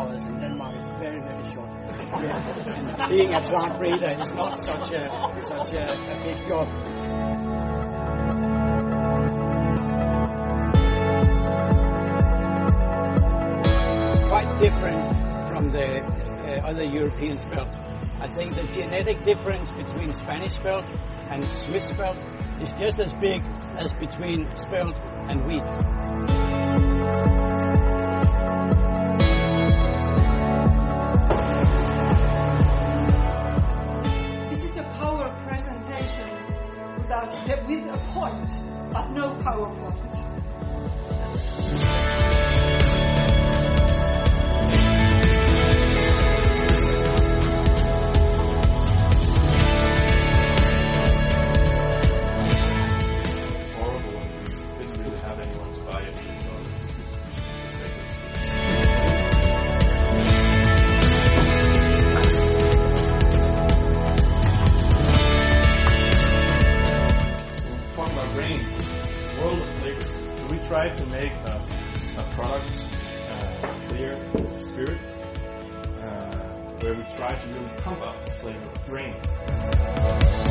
hours in Denmark is very, very short. Being a plant breeder is not such a, such a, a big job. It's quite different from the uh, other European spelt. I think the genetic difference between Spanish spelt and Swiss spelt is just as big as between spelt and wheat. Without, with a point, but no PowerPoint. About world of flavors. We try to make a, a product uh, clear spirit uh, where we try to really pump up the flavor of grain.